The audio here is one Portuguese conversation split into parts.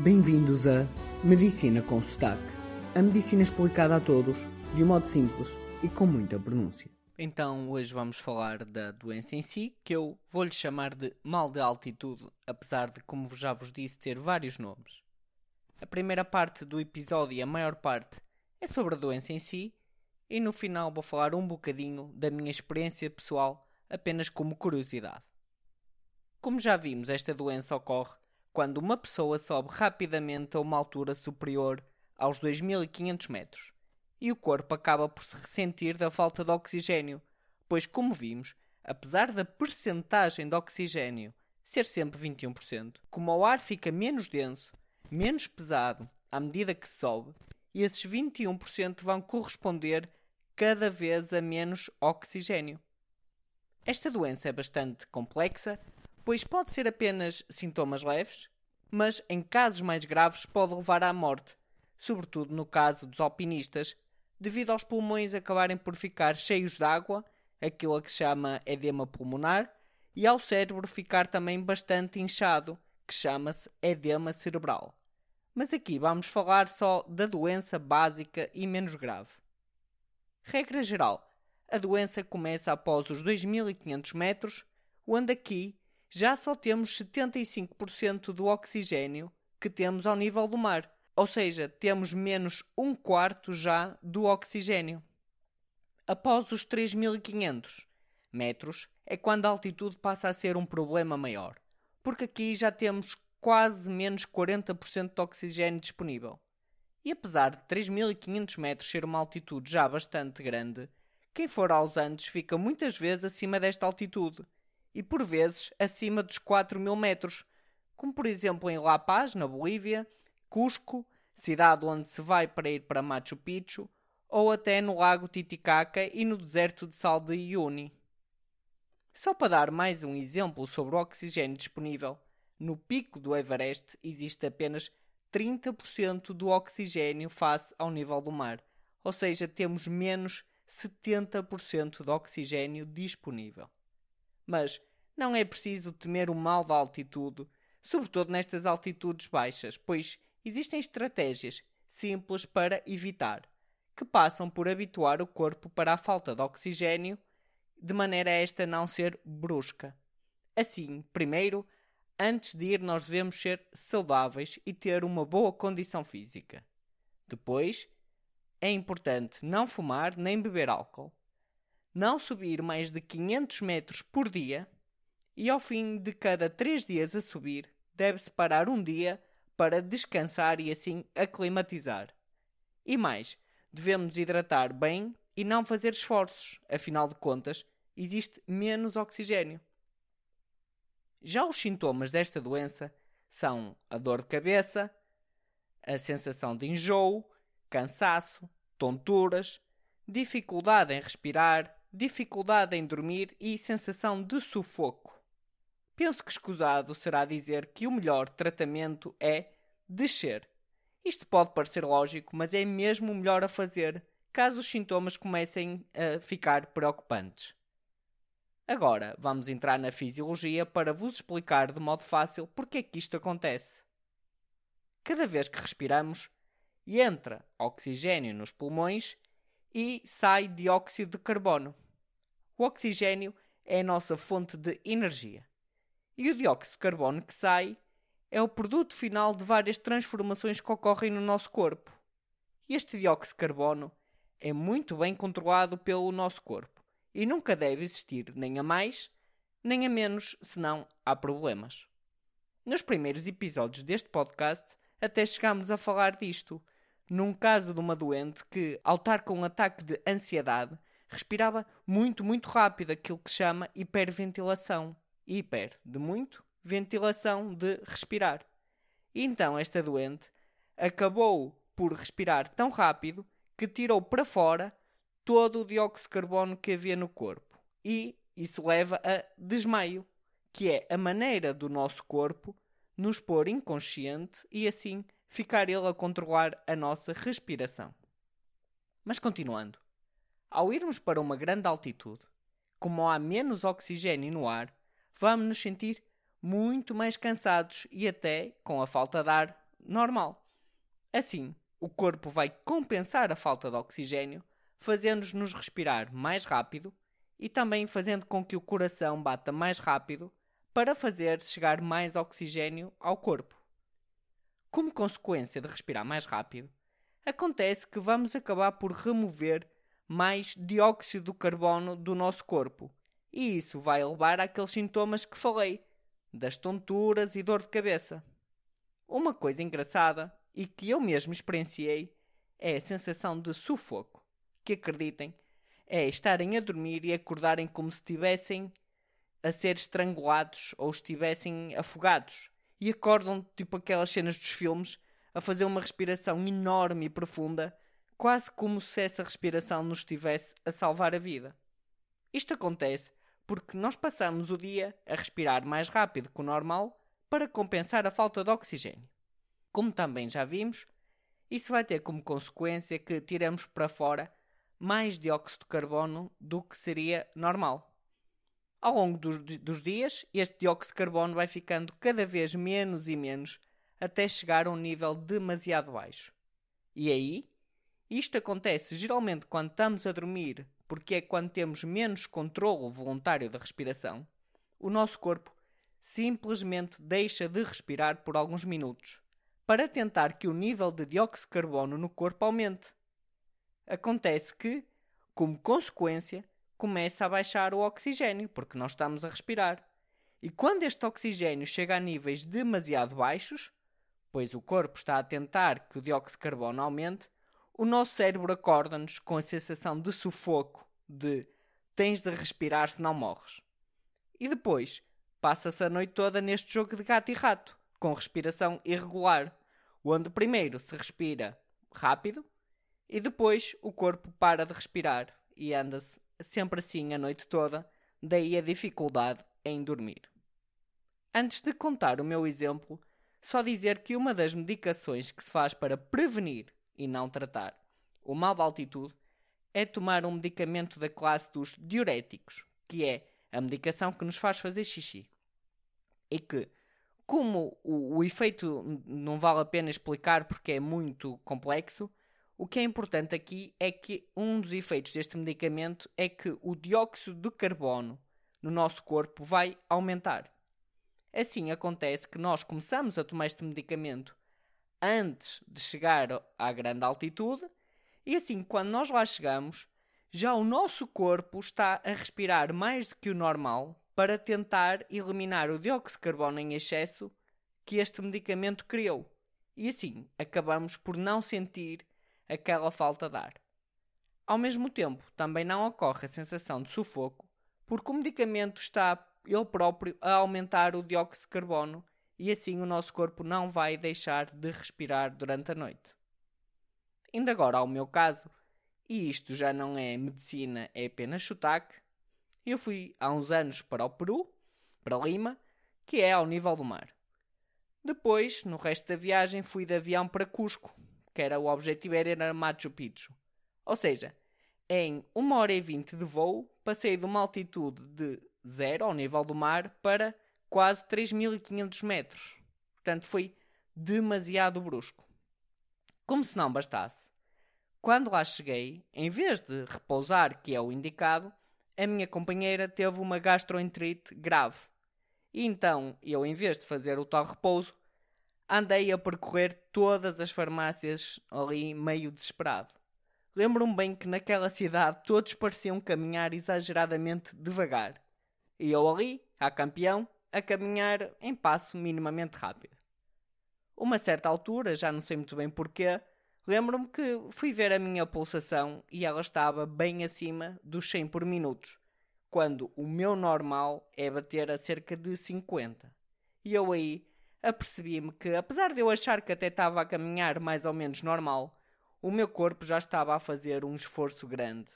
Bem-vindos a Medicina com Sotaque. A medicina explicada a todos, de um modo simples e com muita pronúncia. Então, hoje vamos falar da doença em si, que eu vou-lhe chamar de mal de altitude, apesar de, como já vos disse, ter vários nomes. A primeira parte do episódio e a maior parte é sobre a doença em si, e no final vou falar um bocadinho da minha experiência pessoal, apenas como curiosidade. Como já vimos, esta doença ocorre quando uma pessoa sobe rapidamente a uma altura superior aos 2500 metros e o corpo acaba por se ressentir da falta de oxigênio, pois, como vimos, apesar da percentagem de oxigênio ser sempre 21%, como o ar fica menos denso, menos pesado à medida que sobe, esses 21% vão corresponder cada vez a menos oxigênio. Esta doença é bastante complexa, pois pode ser apenas sintomas leves, mas em casos mais graves pode levar à morte, sobretudo no caso dos alpinistas, devido aos pulmões acabarem por ficar cheios de água, aquilo a que chama edema pulmonar, e ao cérebro ficar também bastante inchado, que chama-se edema cerebral. Mas aqui vamos falar só da doença básica e menos grave. Regra geral, a doença começa após os 2500 metros, onde aqui já só temos 75% do oxigênio que temos ao nível do mar, ou seja, temos menos um quarto já do oxigênio. Após os 3500 metros é quando a altitude passa a ser um problema maior, porque aqui já temos quase menos 40% de oxigênio disponível. E apesar de 3500 metros ser uma altitude já bastante grande, quem for aos Andes fica muitas vezes acima desta altitude e por vezes acima dos 4000 metros, como por exemplo em La Paz, na Bolívia, Cusco, cidade onde se vai para ir para Machu Picchu, ou até no lago Titicaca e no deserto de sal de Uyuni. Só para dar mais um exemplo sobre o oxigênio disponível, no pico do Everest existe apenas 30% do oxigênio face ao nível do mar, ou seja, temos menos 70% de oxigênio disponível. Mas não é preciso temer o mal da altitude, sobretudo nestas altitudes baixas, pois existem estratégias simples para evitar, que passam por habituar o corpo para a falta de oxigênio, de maneira a esta não ser brusca. Assim, primeiro, antes de ir, nós devemos ser saudáveis e ter uma boa condição física. Depois, é importante não fumar nem beber álcool, não subir mais de 500 metros por dia e, ao fim de cada 3 dias a subir, deve-se parar um dia para descansar e assim aclimatizar. E mais, devemos hidratar bem e não fazer esforços, afinal de contas, existe menos oxigênio. Já os sintomas desta doença são a dor de cabeça, a sensação de enjoo, cansaço, tonturas, dificuldade em respirar, dificuldade em dormir e sensação de sufoco. Penso que escusado será dizer que o melhor tratamento é descer. Isto pode parecer lógico, mas é mesmo o melhor a fazer caso os sintomas comecem a ficar preocupantes. Agora vamos entrar na fisiologia para vos explicar de modo fácil porque é que isto acontece. Cada vez que respiramos, entra oxigênio nos pulmões e sai dióxido de carbono. O oxigênio é a nossa fonte de energia. E o dióxido de carbono que sai é o produto final de várias transformações que ocorrem no nosso corpo. Este dióxido de carbono é muito bem controlado pelo nosso corpo e nunca deve existir nem a mais nem a menos, senão há problemas. Nos primeiros episódios deste podcast até chegámos a falar disto, num caso de uma doente que, ao estar com um ataque de ansiedade, respirava muito, muito rápido, aquilo que chama hiperventilação. Hiper de muito, ventilação de respirar. E então esta doente acabou por respirar tão rápido que tirou para fora todo o dióxido de carbono que havia no corpo. E isso leva a desmaio, que é a maneira do nosso corpo nos pôr inconsciente e assim ficar ele a controlar a nossa respiração. Mas continuando. Ao irmos para uma grande altitude, como há menos oxigênio no ar, vamos nos sentir muito mais cansados e até com a falta de ar normal. Assim, o corpo vai compensar a falta de oxigênio, fazendo-nos respirar mais rápido e também fazendo com que o coração bata mais rápido para fazer chegar mais oxigênio ao corpo. Como consequência de respirar mais rápido, acontece que vamos acabar por remover mais dióxido de carbono do nosso corpo, e isso vai levar àqueles sintomas que falei, das tonturas e dor de cabeça. Uma coisa engraçada e que eu mesmo experienciei é a sensação de sufoco, que acreditem, é estarem a dormir e acordarem como se estivessem a ser estrangulados ou estivessem afogados. E acordam tipo aquelas cenas dos filmes a fazer uma respiração enorme e profunda, quase como se essa respiração nos estivesse a salvar a vida. Isto acontece porque nós passamos o dia a respirar mais rápido que o normal para compensar a falta de oxigênio. Como também já vimos, isso vai ter como consequência que tiramos para fora mais dióxido de carbono do que seria normal. Ao longo dos, dos dias, este dióxido de carbono vai ficando cada vez menos e menos até chegar a um nível demasiado baixo. E aí, isto acontece geralmente quando estamos a dormir, porque é quando temos menos controle voluntário da respiração, o nosso corpo simplesmente deixa de respirar por alguns minutos para tentar que o nível de dióxido de carbono no corpo aumente. Acontece que, como consequência, começa a baixar o oxigênio, porque nós estamos a respirar. E quando este oxigênio chega a níveis demasiado baixos, pois o corpo está a tentar que o dióxido de carbono aumente, o nosso cérebro acorda-nos com a sensação de sufoco, de tens de respirar se não morres. E depois passa-se a noite toda neste jogo de gato e rato, com respiração irregular, onde primeiro se respira rápido e depois o corpo para de respirar e anda-se sempre assim a noite toda, daí a dificuldade em dormir. Antes de contar o meu exemplo, só dizer que uma das medicações que se faz para prevenir e não tratar o mal de altitude é tomar um medicamento da classe dos diuréticos, que é a medicação que nos faz fazer xixi. E que como o, o efeito não vale a pena explicar porque é muito complexo, o que é importante aqui é que um dos efeitos deste medicamento é que o dióxido de carbono no nosso corpo vai aumentar. Assim acontece que nós começamos a tomar este medicamento antes de chegar à grande altitude, e assim, quando nós lá chegamos, já o nosso corpo está a respirar mais do que o normal para tentar eliminar o dióxido de carbono em excesso que este medicamento criou. E assim acabamos por não sentir aquela falta de ar. Ao mesmo tempo, também não ocorre a sensação de sufoco, porque o medicamento está ele próprio a aumentar o dióxido de carbono e assim o nosso corpo não vai deixar de respirar durante a noite. Indo agora ao meu caso, e isto já não é medicina, é apenas sotaque, eu fui há uns anos para o Peru, para Lima, que é ao nível do mar. Depois, no resto da viagem, fui de avião para Cusco, que era o objetivo era Machu Picchu. Ou seja, em 1 hora e 20 de voo, passei de uma altitude de zero ao nível do mar para quase 3.500 metros. Portanto, foi demasiado brusco. Como se não bastasse, quando lá cheguei, em vez de repousar, que é o indicado, a minha companheira teve uma gastroenterite grave. E então eu, em vez de fazer o tal repouso, andei a percorrer todas as farmácias ali meio desesperado. Lembro-me bem que naquela cidade todos pareciam caminhar exageradamente devagar. E eu ali, a campeão, a caminhar em passo minimamente rápido. Uma certa altura, já não sei muito bem porquê, Lembro-me que fui ver a minha pulsação e ela estava bem acima dos 100 por minutos, quando o meu normal é bater a cerca de 50. E eu aí apercebi-me que, apesar de eu achar que até estava a caminhar mais ou menos normal, o meu corpo já estava a fazer um esforço grande.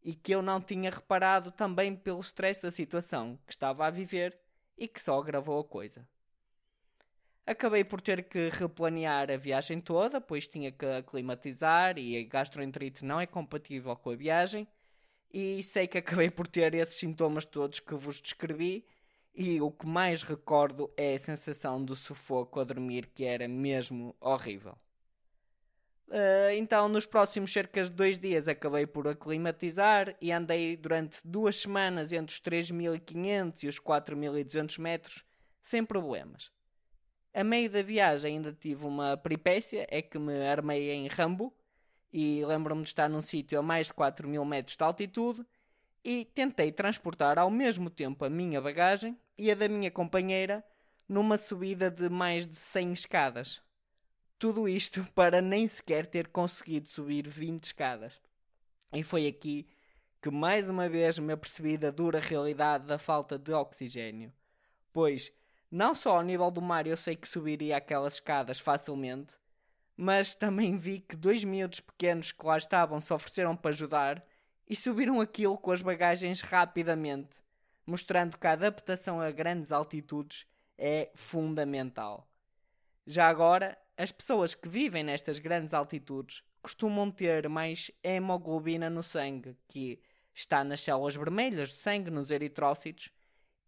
E que eu não tinha reparado também pelo stress da situação que estava a viver e que só agravou a coisa. Acabei por ter que replanear a viagem toda, pois tinha que aclimatizar e a gastroenterite não é compatível com a viagem. E sei que acabei por ter esses sintomas todos que vos descrevi e o que mais recordo é a sensação do sufoco a dormir, que era mesmo horrível. Uh, então, nos próximos cerca de dois dias, acabei por aclimatizar e andei durante duas semanas entre os 3.500 e os 4.200 metros, sem problemas. A meio da viagem ainda tive uma peripécia, é que me armei em Rambo e lembro-me de estar num sítio a mais de 4.000 metros de altitude e tentei transportar ao mesmo tempo a minha bagagem e a da minha companheira numa subida de mais de 100 escadas. Tudo isto para nem sequer ter conseguido subir 20 escadas. E foi aqui que mais uma vez me apercebi da dura realidade da falta de oxigênio. Pois, não só ao nível do mar eu sei que subiria aquelas escadas facilmente, mas também vi que dois miúdos pequenos que lá estavam se ofereceram para ajudar e subiram aquilo com as bagagens rapidamente, mostrando que a adaptação a grandes altitudes é fundamental. Já agora, as pessoas que vivem nestas grandes altitudes costumam ter mais hemoglobina no sangue, que está nas células vermelhas do sangue, nos eritrócitos,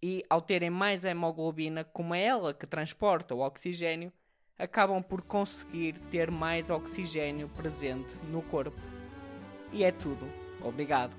e ao terem mais hemoglobina, como é ela que transporta o oxigênio, acabam por conseguir ter mais oxigênio presente no corpo. E é tudo. Obrigado.